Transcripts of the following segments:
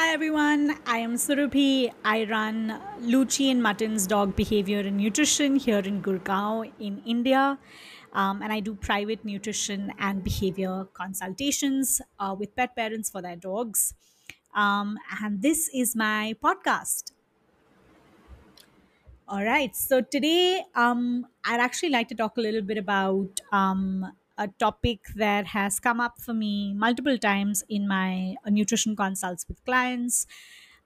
Hi everyone, I am Surabhi. I run Luchi and Mutton's Dog Behavior and Nutrition here in Gurgaon in India. Um, and I do private nutrition and behavior consultations uh, with pet parents for their dogs. Um, and this is my podcast. All right. So today, um, I'd actually like to talk a little bit about um, a topic that has come up for me multiple times in my uh, nutrition consults with clients.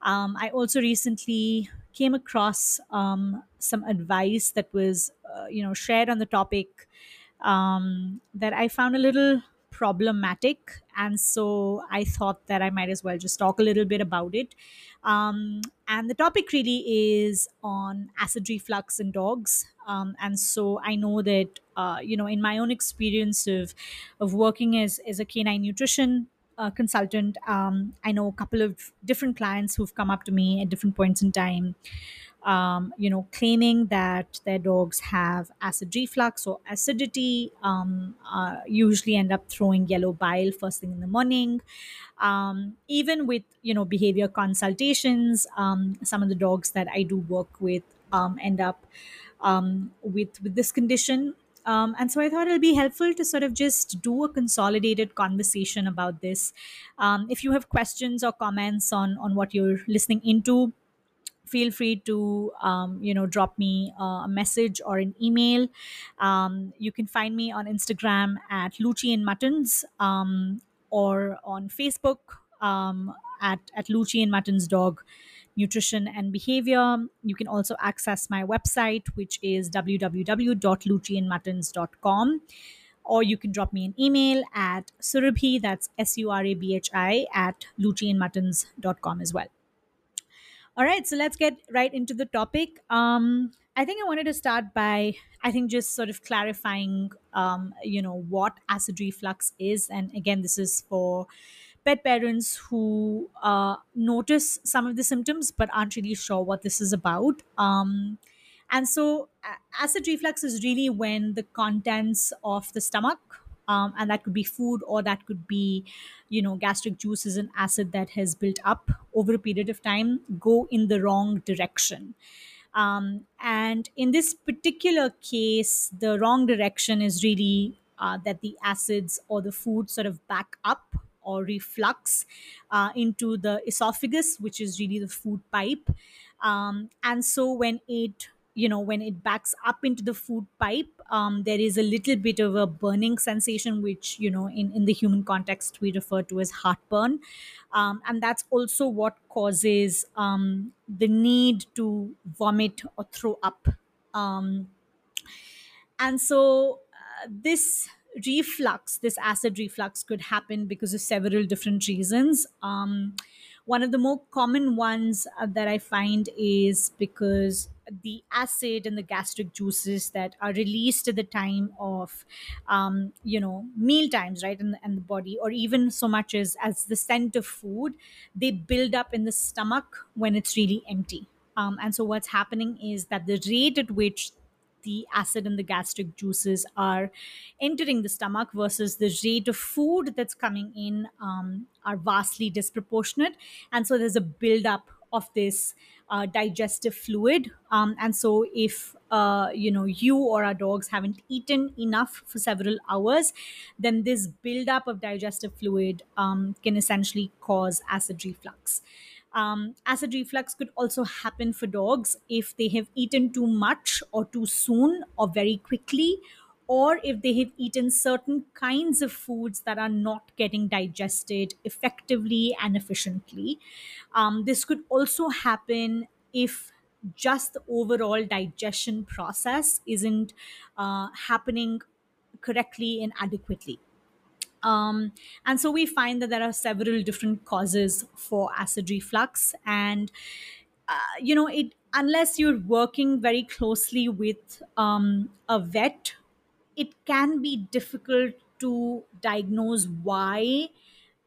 Um, I also recently came across um, some advice that was, uh, you know, shared on the topic um, that I found a little problematic. And so I thought that I might as well just talk a little bit about it. Um, and the topic really is on acid reflux in dogs. Um, and so I know that, uh, you know, in my own experience of, of working as, as a canine nutrition uh, consultant, um, I know a couple of different clients who've come up to me at different points in time um, you know, claiming that their dogs have acid reflux or acidity, um, uh, usually end up throwing yellow bile first thing in the morning. Um, even with, you know, behavior consultations, um, some of the dogs that I do work with um, end up um, with, with this condition. Um, and so I thought it'll be helpful to sort of just do a consolidated conversation about this. Um, if you have questions or comments on on what you're listening into, feel free to um, you know drop me a message or an email. Um, you can find me on instagram at luchi and muttons um, or on facebook um, at, at luchi and muttons dog nutrition and behavior. You can also access my website which is www.luchiandmuttons.com or you can drop me an email at surabhi that's s-u-r-a-b-h-i at luchiandmuttons.com as well all right, so let's get right into the topic. Um, I think I wanted to start by, I think, just sort of clarifying, um, you know, what acid reflux is. And again, this is for pet parents who uh, notice some of the symptoms but aren't really sure what this is about. Um, and so, acid reflux is really when the contents of the stomach um, and that could be food or that could be you know gastric juice is an acid that has built up over a period of time go in the wrong direction. Um, and in this particular case the wrong direction is really uh, that the acids or the food sort of back up or reflux uh, into the esophagus which is really the food pipe. Um, and so when it you know when it backs up into the food pipe um, there is a little bit of a burning sensation which you know in, in the human context we refer to as heartburn. Um, and that's also what causes um, the need to vomit or throw up. Um, and so uh, this reflux this acid reflux could happen because of several different reasons. Um, one of the more common ones uh, that i find is because the acid and the gastric juices that are released at the time of um, you know meal times right and, the body or even so much as as the scent of food they build up in the stomach when it's really empty um, and so what's happening is that the rate at which the acid and the gastric juices are entering the stomach versus the rate of food that's coming in um, are vastly disproportionate. And so there's a buildup of this uh, digestive fluid. Um, and so if uh, you know you or our dogs haven't eaten enough for several hours, then this buildup of digestive fluid um, can essentially cause acid reflux. Um, acid reflux could also happen for dogs if they have eaten too much or too soon or very quickly, or if they have eaten certain kinds of foods that are not getting digested effectively and efficiently. Um, this could also happen if just the overall digestion process isn't uh, happening correctly and adequately. Um, and so we find that there are several different causes for acid reflux. And, uh, you know, it unless you're working very closely with um, a vet, it can be difficult to diagnose why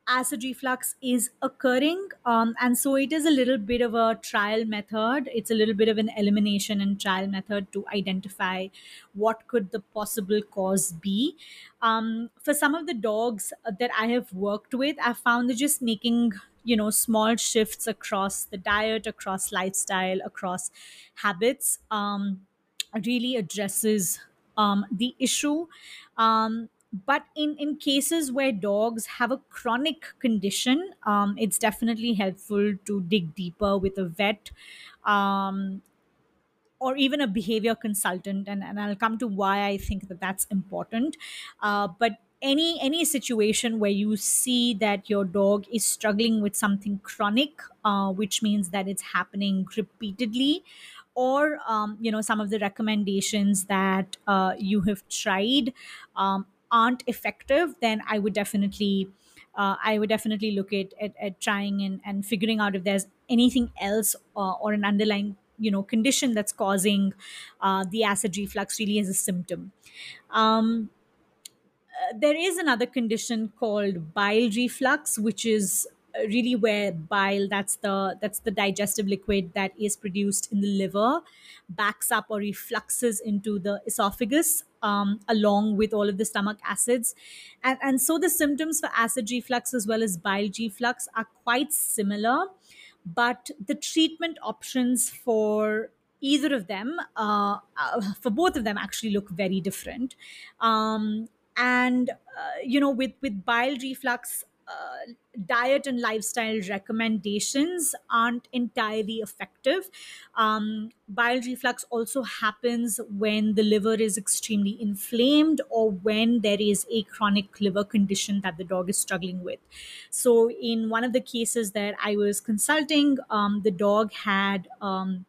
acid reflux is occurring. Um, and so it is a little bit of a trial method. It's a little bit of an elimination and trial method to identify what could the possible cause be. Um, for some of the dogs that I have worked with, I've found that just making you know small shifts across the diet across lifestyle across habits um, really addresses um, the issue. Um, but in, in cases where dogs have a chronic condition um, it's definitely helpful to dig deeper with a vet um, or even a behavior consultant. And, and i'll come to why i think that that's important. Uh, but any any situation where you see that your dog is struggling with something chronic uh, which means that it's happening repeatedly or um, you know some of the recommendations that uh, you have tried um, aren't effective then i would definitely uh, I would definitely look at, at, at trying and, and figuring out if there's anything else uh, or an underlying you know condition that's causing uh, the acid reflux really as a symptom. Um, uh, there is another condition called bile reflux which is really where bile. That's the that's the digestive liquid that is produced in the liver backs up or refluxes into the esophagus um, along with all of the stomach acids. And, and so the symptoms for acid reflux as well as bile reflux are quite similar but the treatment options for either of them uh, uh, for both of them actually look very different. Um, and uh, you know with with bile reflux uh, diet and lifestyle recommendations aren't entirely effective. Um, bile reflux also happens when the liver is extremely inflamed or when there is a chronic liver condition that the dog is struggling with. So, in one of the cases that I was consulting, um, the dog had. Um,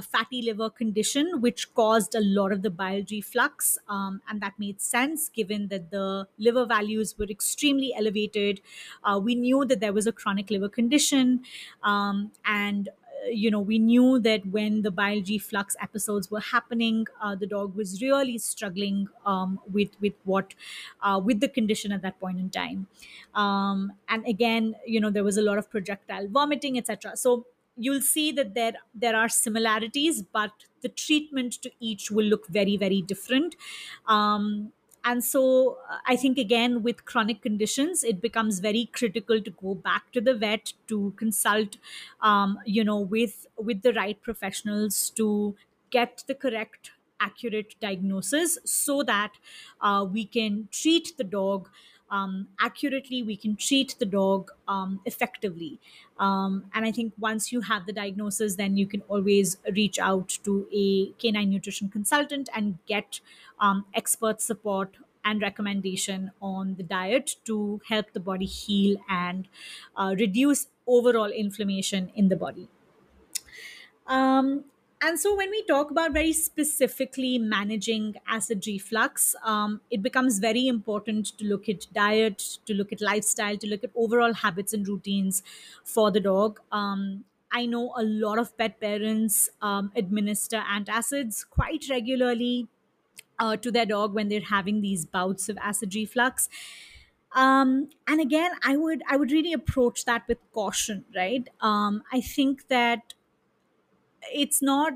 a fatty liver condition, which caused a lot of the bile reflux. Um, and that made sense given that the liver values were extremely elevated. Uh, we knew that there was a chronic liver condition. Um, and uh, you know, we knew that when the bile reflux episodes were happening, uh, the dog was really struggling um, with with what uh, with the condition at that point in time. Um, and again, you know, there was a lot of projectile vomiting, etc. So you'll see that there there are similarities but the treatment to each will look very very different. Um, and so i think again with chronic conditions it becomes very critical to go back to the vet to consult um, you know with with the right professionals to get the correct accurate diagnosis so that uh, we can treat the dog um, accurately, we can treat the dog um, effectively. Um, and I think once you have the diagnosis, then you can always reach out to a canine nutrition consultant and get um, expert support and recommendation on the diet to help the body heal and uh, reduce overall inflammation in the body. Um, and so, when we talk about very specifically managing acid reflux, um, it becomes very important to look at diet, to look at lifestyle, to look at overall habits and routines for the dog. Um, I know a lot of pet parents um, administer antacids quite regularly uh, to their dog when they're having these bouts of acid reflux. Um, and again, I would I would really approach that with caution, right? Um, I think that it's not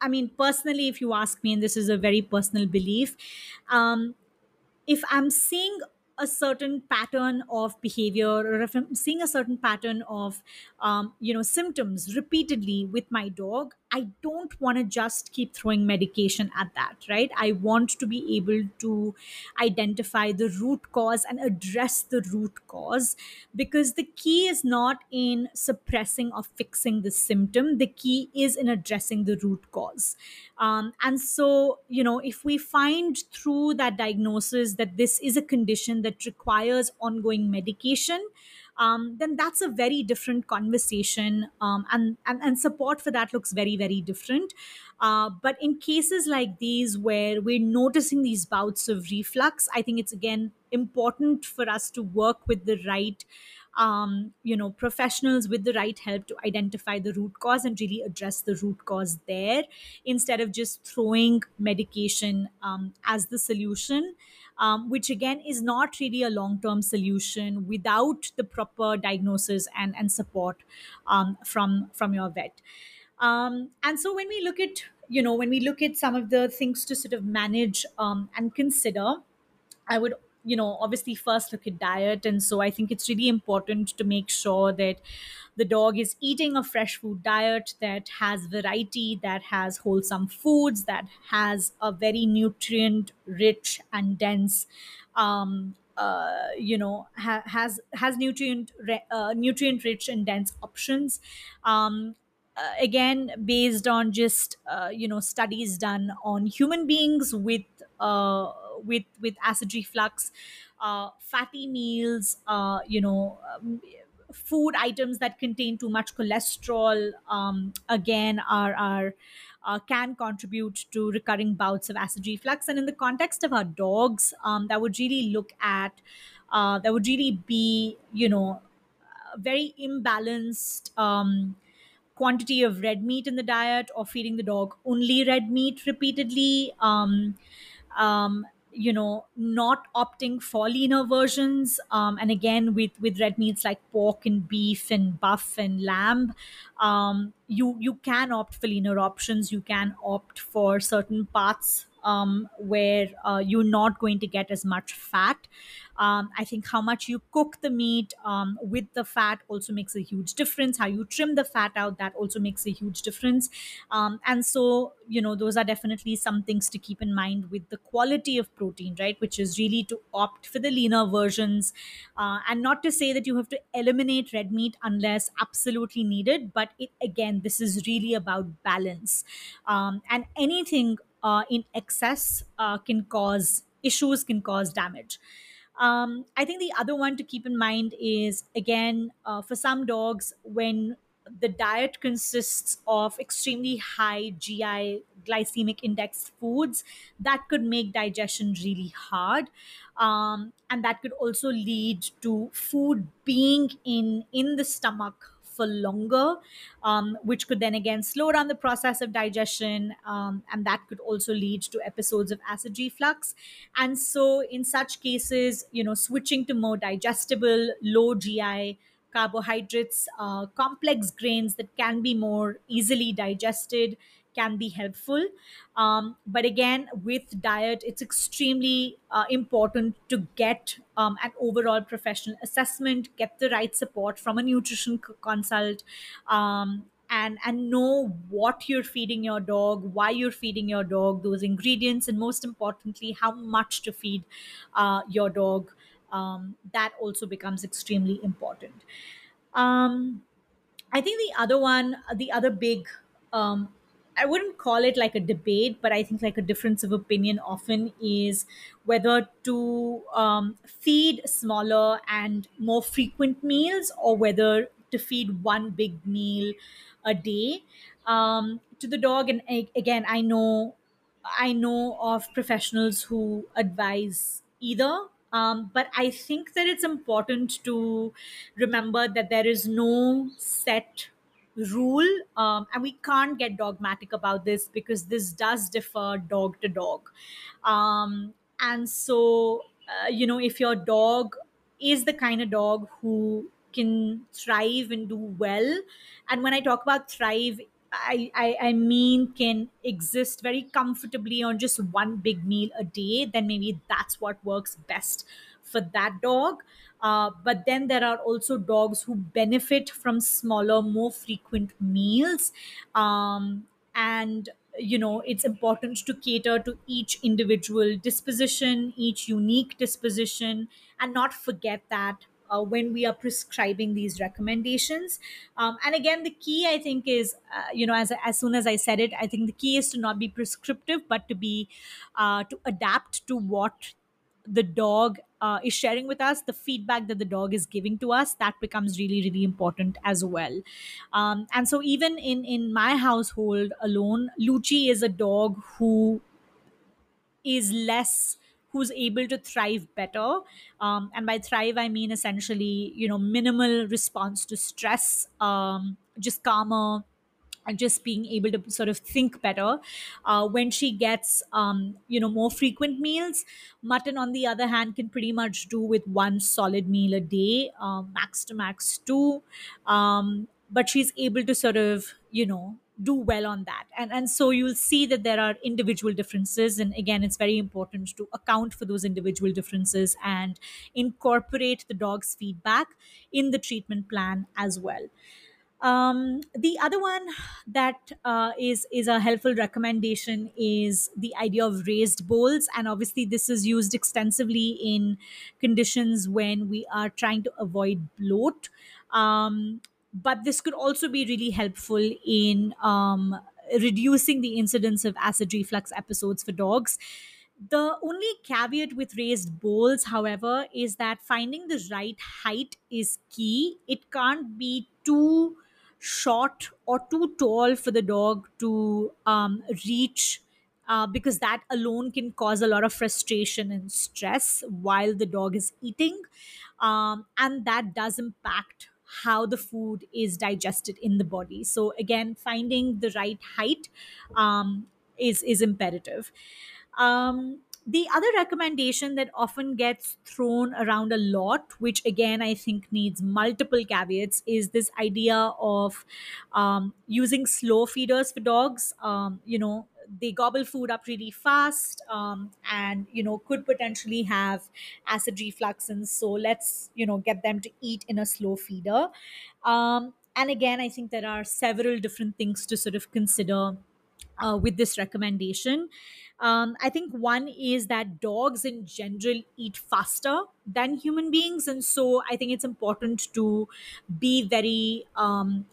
i mean personally if you ask me and this is a very personal belief um, if i'm seeing a certain pattern of behavior or if i'm seeing a certain pattern of um, you know symptoms repeatedly with my dog I don't want to just keep throwing medication at that, right? I want to be able to identify the root cause and address the root cause because the key is not in suppressing or fixing the symptom. The key is in addressing the root cause. Um, and so, you know, if we find through that diagnosis that this is a condition that requires ongoing medication, um, then that's a very different conversation um, and, and and support for that looks very very different. Uh, but in cases like these where we're noticing these bouts of reflux i think it's again important for us to work with the right um, you know professionals with the right help to identify the root cause and really address the root cause there instead of just throwing medication um, as the solution um, which again is not really a long term solution without the proper diagnosis and, and support um, from, from your vet. Um, and so when we look at, you know, when we look at some of the things to sort of manage um, and consider, I would, you know, obviously first look at diet. And so I think it's really important to make sure that the dog is eating a fresh food diet that has variety, that has wholesome foods, that has a very nutrient rich and dense um, uh, you know ha- has has nutrient re- uh, nutrient rich and dense options. Um, uh, again based on just uh, you know studies done on human beings with uh, with with acid reflux uh, fatty meals you know um, food items that contain too much cholesterol um, again are are uh, can contribute to recurring bouts of acid reflux. And in the context of our dogs um, that would really look at uh, that would really be you know very imbalanced um, quantity of red meat in the diet or feeding the dog only red meat repeatedly um, um, you know not opting for leaner versions. Um, and again with with red meats like pork and beef and buff and lamb um, you you can opt for leaner options. You can opt for certain parts um, where uh, you're not going to get as much fat. Um, I think how much you cook the meat um, with the fat also makes a huge difference. How you trim the fat out, that also makes a huge difference. Um, and so, you know, those are definitely some things to keep in mind with the quality of protein, right? Which is really to opt for the leaner versions. Uh, and not to say that you have to eliminate red meat unless absolutely needed, but it again, this is really about balance. Um, and anything uh, in excess uh, can cause issues, can cause damage. Um, I think the other one to keep in mind is again, uh, for some dogs, when the diet consists of extremely high GI glycemic index foods, that could make digestion really hard. Um, and that could also lead to food being in, in the stomach for longer, um, which could then again slow down the process of digestion. Um, and that could also lead to episodes of acid reflux. And so, in such cases, you know, switching to more digestible, low GI carbohydrates, uh, complex grains that can be more easily digested can be helpful. Um, but again, with diet, it's extremely uh, important to get um, an overall professional assessment, get the right support from a nutrition consult. Um, and, and know what you're feeding your dog, why you're feeding your dog, those ingredients, and most importantly, how much to feed uh, your dog. Um, that also becomes extremely important. Um, I think the other one, the other big, um, I wouldn't call it like a debate, but I think like a difference of opinion often is whether to um, feed smaller and more frequent meals or whether to feed one big meal a day um, to the dog. And again, I know I know of professionals who advise either. Um, but I think that it's important to remember that there is no set rule, um, and we can't get dogmatic about this because this does differ dog to dog. Um, and so, uh, you know, if your dog is the kind of dog who can thrive and do well, and when I talk about thrive, I, I, I mean can exist very comfortably on just one big meal a day, then maybe that's what works best for that dog. Uh, but then there are also dogs who benefit from smaller, more frequent meals. Um, and you know it's important to cater to each individual disposition each unique disposition and not forget that uh, when we are prescribing these recommendations um, and again the key i think is uh, you know as, as soon as i said it i think the key is to not be prescriptive but to be uh, to adapt to what the dog uh, is sharing with us the feedback that the dog is giving to us that becomes really really important as well. Um, and so even in in my household alone luchi is a dog who is less who's able to thrive better. Um, and by thrive i mean essentially you know minimal response to stress um, just calmer and just being able to sort of think better uh, when she gets um, you know more frequent meals mutton on the other hand can pretty much do with one solid meal a day uh, max to max two um, but she's able to sort of you know do well on that. And and so you'll see that there are individual differences and again it's very important to account for those individual differences and incorporate the dog's feedback in the treatment plan as well um, the other one that uh, is is a helpful recommendation is the idea of raised bowls, and obviously this is used extensively in conditions when we are trying to avoid bloat. Um, but this could also be really helpful in um, reducing the incidence of acid reflux episodes for dogs. The only caveat with raised bowls, however, is that finding the right height is key. It can't be too short or too tall for the dog to um, reach uh, because that alone can cause a lot of frustration and stress while the dog is eating. Um, and that does impact how the food is digested in the body. So, again, finding the right height um, is, is imperative. Um, the other recommendation that often gets thrown around a lot, which again I think needs multiple caveats, is this idea of um, using slow feeders for dogs. Um, you know, they gobble food up really fast um, and you know could potentially have acid reflux and so let's you know get them to eat in a slow feeder um, and again i think there are several different things to sort of consider uh, with this recommendation. Um, I think one is that dogs in general eat faster than human beings. And so I think it's important to be very, um,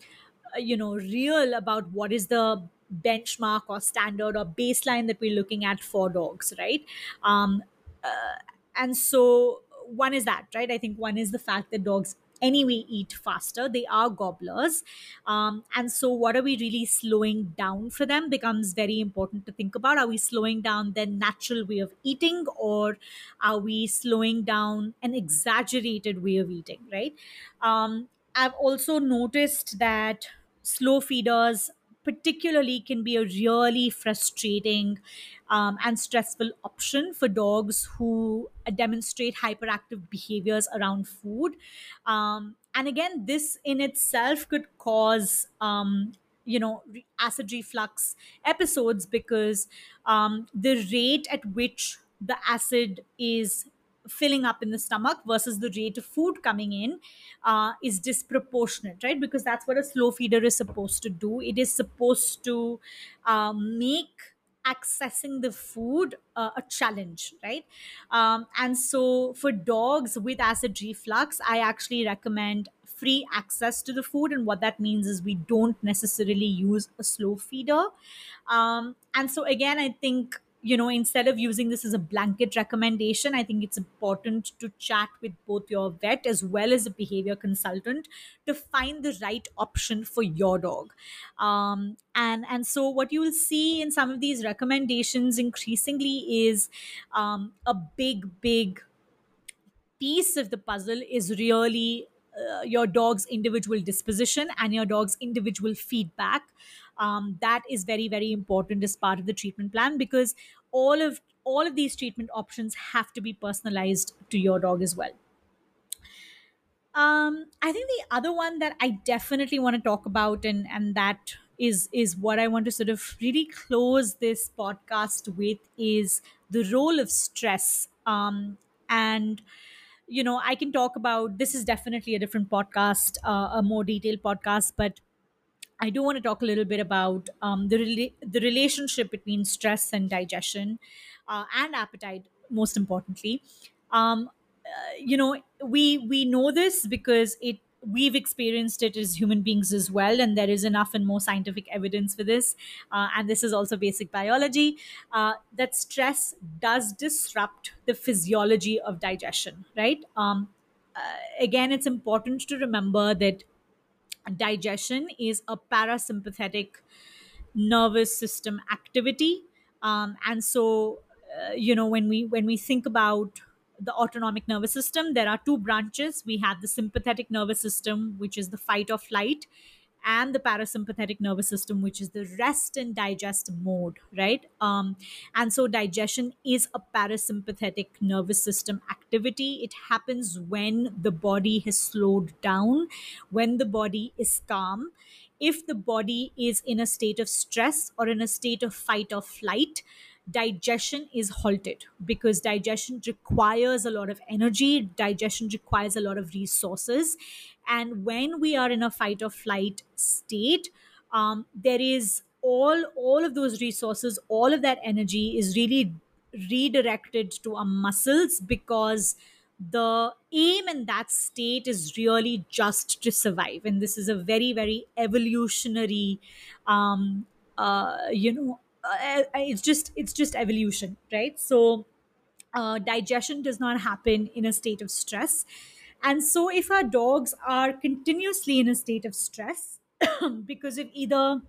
uh, you know, real about what is the benchmark or standard or baseline that we're looking at for dogs, right? Um, uh, and so one is that, right? I think one is the fact that dogs anyway eat faster. They are gobblers. Um, and so what are we really slowing down for them becomes very important to think about. Are we slowing down their natural way of eating or are we slowing down an exaggerated way of eating right? Um, i've also noticed that slow feeders particularly can be a really frustrating um, and stressful option for dogs who demonstrate hyperactive behaviors around food. Um, and again, this in itself could cause um, you know acid reflux episodes because um, the rate at which the acid is filling up in the stomach versus the rate of food coming in uh, is disproportionate, right? Because that's what a slow feeder is supposed to do. It is supposed to uh, make accessing the food uh, a challenge right um, and so for dogs with acid reflux i actually recommend free access to the food and what that means is we don't necessarily use a slow feeder um, and so again i think you know instead of using this as a blanket recommendation i think it's important to chat with both your vet as well as a behavior consultant to find the right option for your dog. Um, and and so what you will see in some of these recommendations increasingly is um, a big big piece of the puzzle is really uh, your dog's individual disposition and your dog's individual feedback um, that is very very important as part of the treatment plan because all of all of these treatment options have to be personalized to your dog as well. Um, i think the other one that i definitely want to talk about and and that is is what i want to sort of really close this podcast with is the role of stress. Um, and you know i can talk about this is definitely a different podcast uh, a more detailed podcast but i do want to talk a little bit about um, the, rela- the relationship between stress and digestion uh, and appetite most importantly. Um, uh, you know we we know this because it we've experienced it as human beings as well and there is enough and more scientific evidence for this uh, and this is also basic biology uh, that stress does disrupt the physiology of digestion right? Um, uh, again it's important to remember that digestion is a parasympathetic nervous system activity. Um, and so uh, you know when we when we think about the autonomic nervous system there are two branches. We have the sympathetic nervous system which is the fight or flight and the parasympathetic nervous system which is the rest and digest mode right? Um, and so digestion is a parasympathetic nervous system activity. It happens when the body has slowed down when the body is calm. If the body is in a state of stress or in a state of fight or flight digestion is halted because digestion requires a lot of energy digestion requires a lot of resources and when we are in a fight or flight state um, there is all all of those resources all of that energy is really redirected to our muscles because the aim in that state is really just to survive. And this is a very very evolutionary um, uh, you know uh, it's just it's just evolution right? So uh, digestion does not happen in a state of stress and so if our dogs are continuously in a state of stress because of either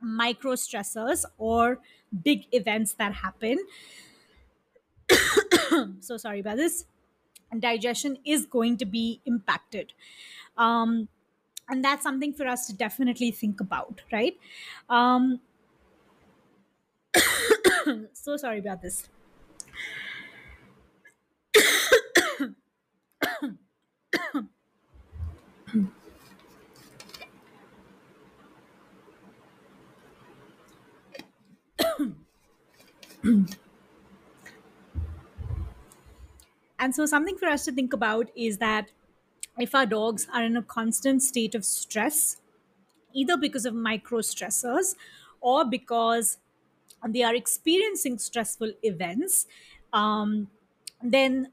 micro stressors or big events that happen so sorry about this digestion is going to be impacted. Um, and that's something for us to definitely think about right? Um, so sorry about this and so something for us to think about is that if our dogs are in a constant state of stress either because of micro stressors or because they are experiencing stressful events um, then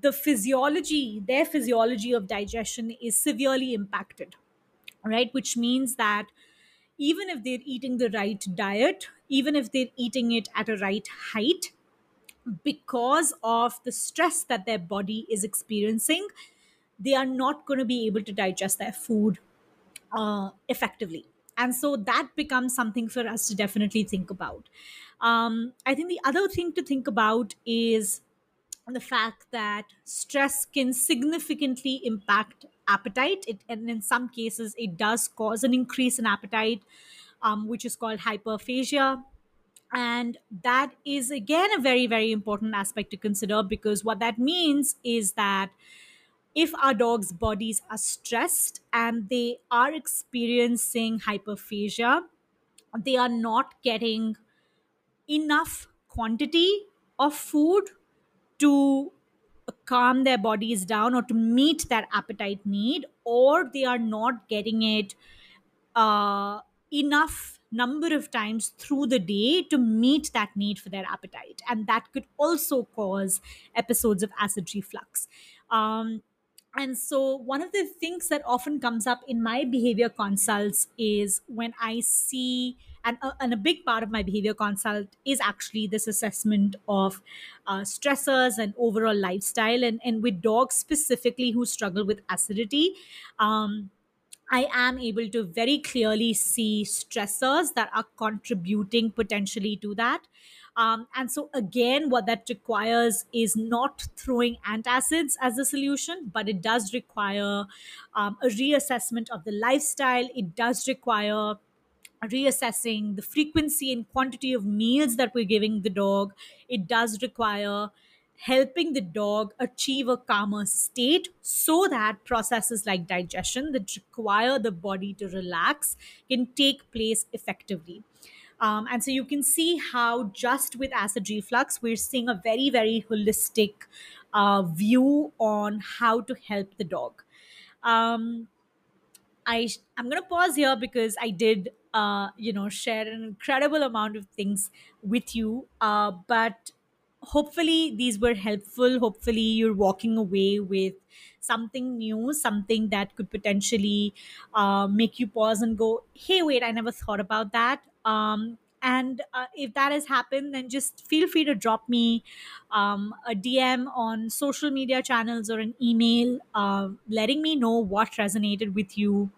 the physiology their physiology of digestion is severely impacted right? Which means that even if they're eating the right diet even if they're eating it at a right height because of the stress that their body is experiencing they are not going to be able to digest their food uh, effectively. And so that becomes something for us to definitely think about. Um, i think the other thing to think about is the fact that stress can significantly impact appetite. It, and in some cases it does cause an increase in appetite um, which is called hyperphagia. And that is again a very very important aspect to consider because what that means is that if our dogs bodies are stressed and they are experiencing hyperphagia they are not getting enough quantity of food to calm their bodies down or to meet that appetite need or they are not getting it uh, enough number of times through the day to meet that need for their appetite. And that could also cause episodes of acid reflux. Um, and so one of the things that often comes up in my behavior consults is when i see and a, and a big part of my behavior consult is actually this assessment of uh, stressors and overall lifestyle and, and with dogs specifically who struggle with acidity um, I am able to very clearly see stressors that are contributing potentially to that. Um, and so, again, what that requires is not throwing antacids as a solution, but it does require um, a reassessment of the lifestyle. It does require reassessing the frequency and quantity of meals that we're giving the dog. It does require helping the dog achieve a calmer state so that processes like digestion that require the body to relax can take place effectively. Um, and so you can see how just with acid reflux, we're seeing a very, very holistic uh, view on how to help the dog. Um, I I'm gonna pause here because I did uh, you know share an incredible amount of things with you, uh, but hopefully these were helpful. Hopefully you're walking away with something new something that could potentially uh, make you pause and go hey wait i never thought about that. Um, and uh, if that has happened then just feel free to drop me um, a dm on social media channels or an email uh, letting me know what resonated with you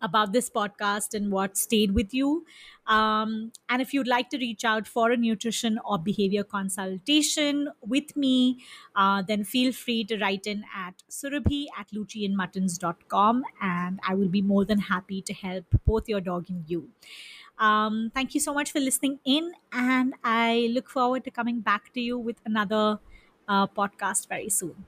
about this podcast and what stayed with you. Um, and if you'd like to reach out for a nutrition or behavior consultation with me, uh, then feel free to write in at surabhi at luchiandmuttons.com and I will be more than happy to help both your dog and you. Um, thank you so much for listening in, and I look forward to coming back to you with another uh, podcast very soon.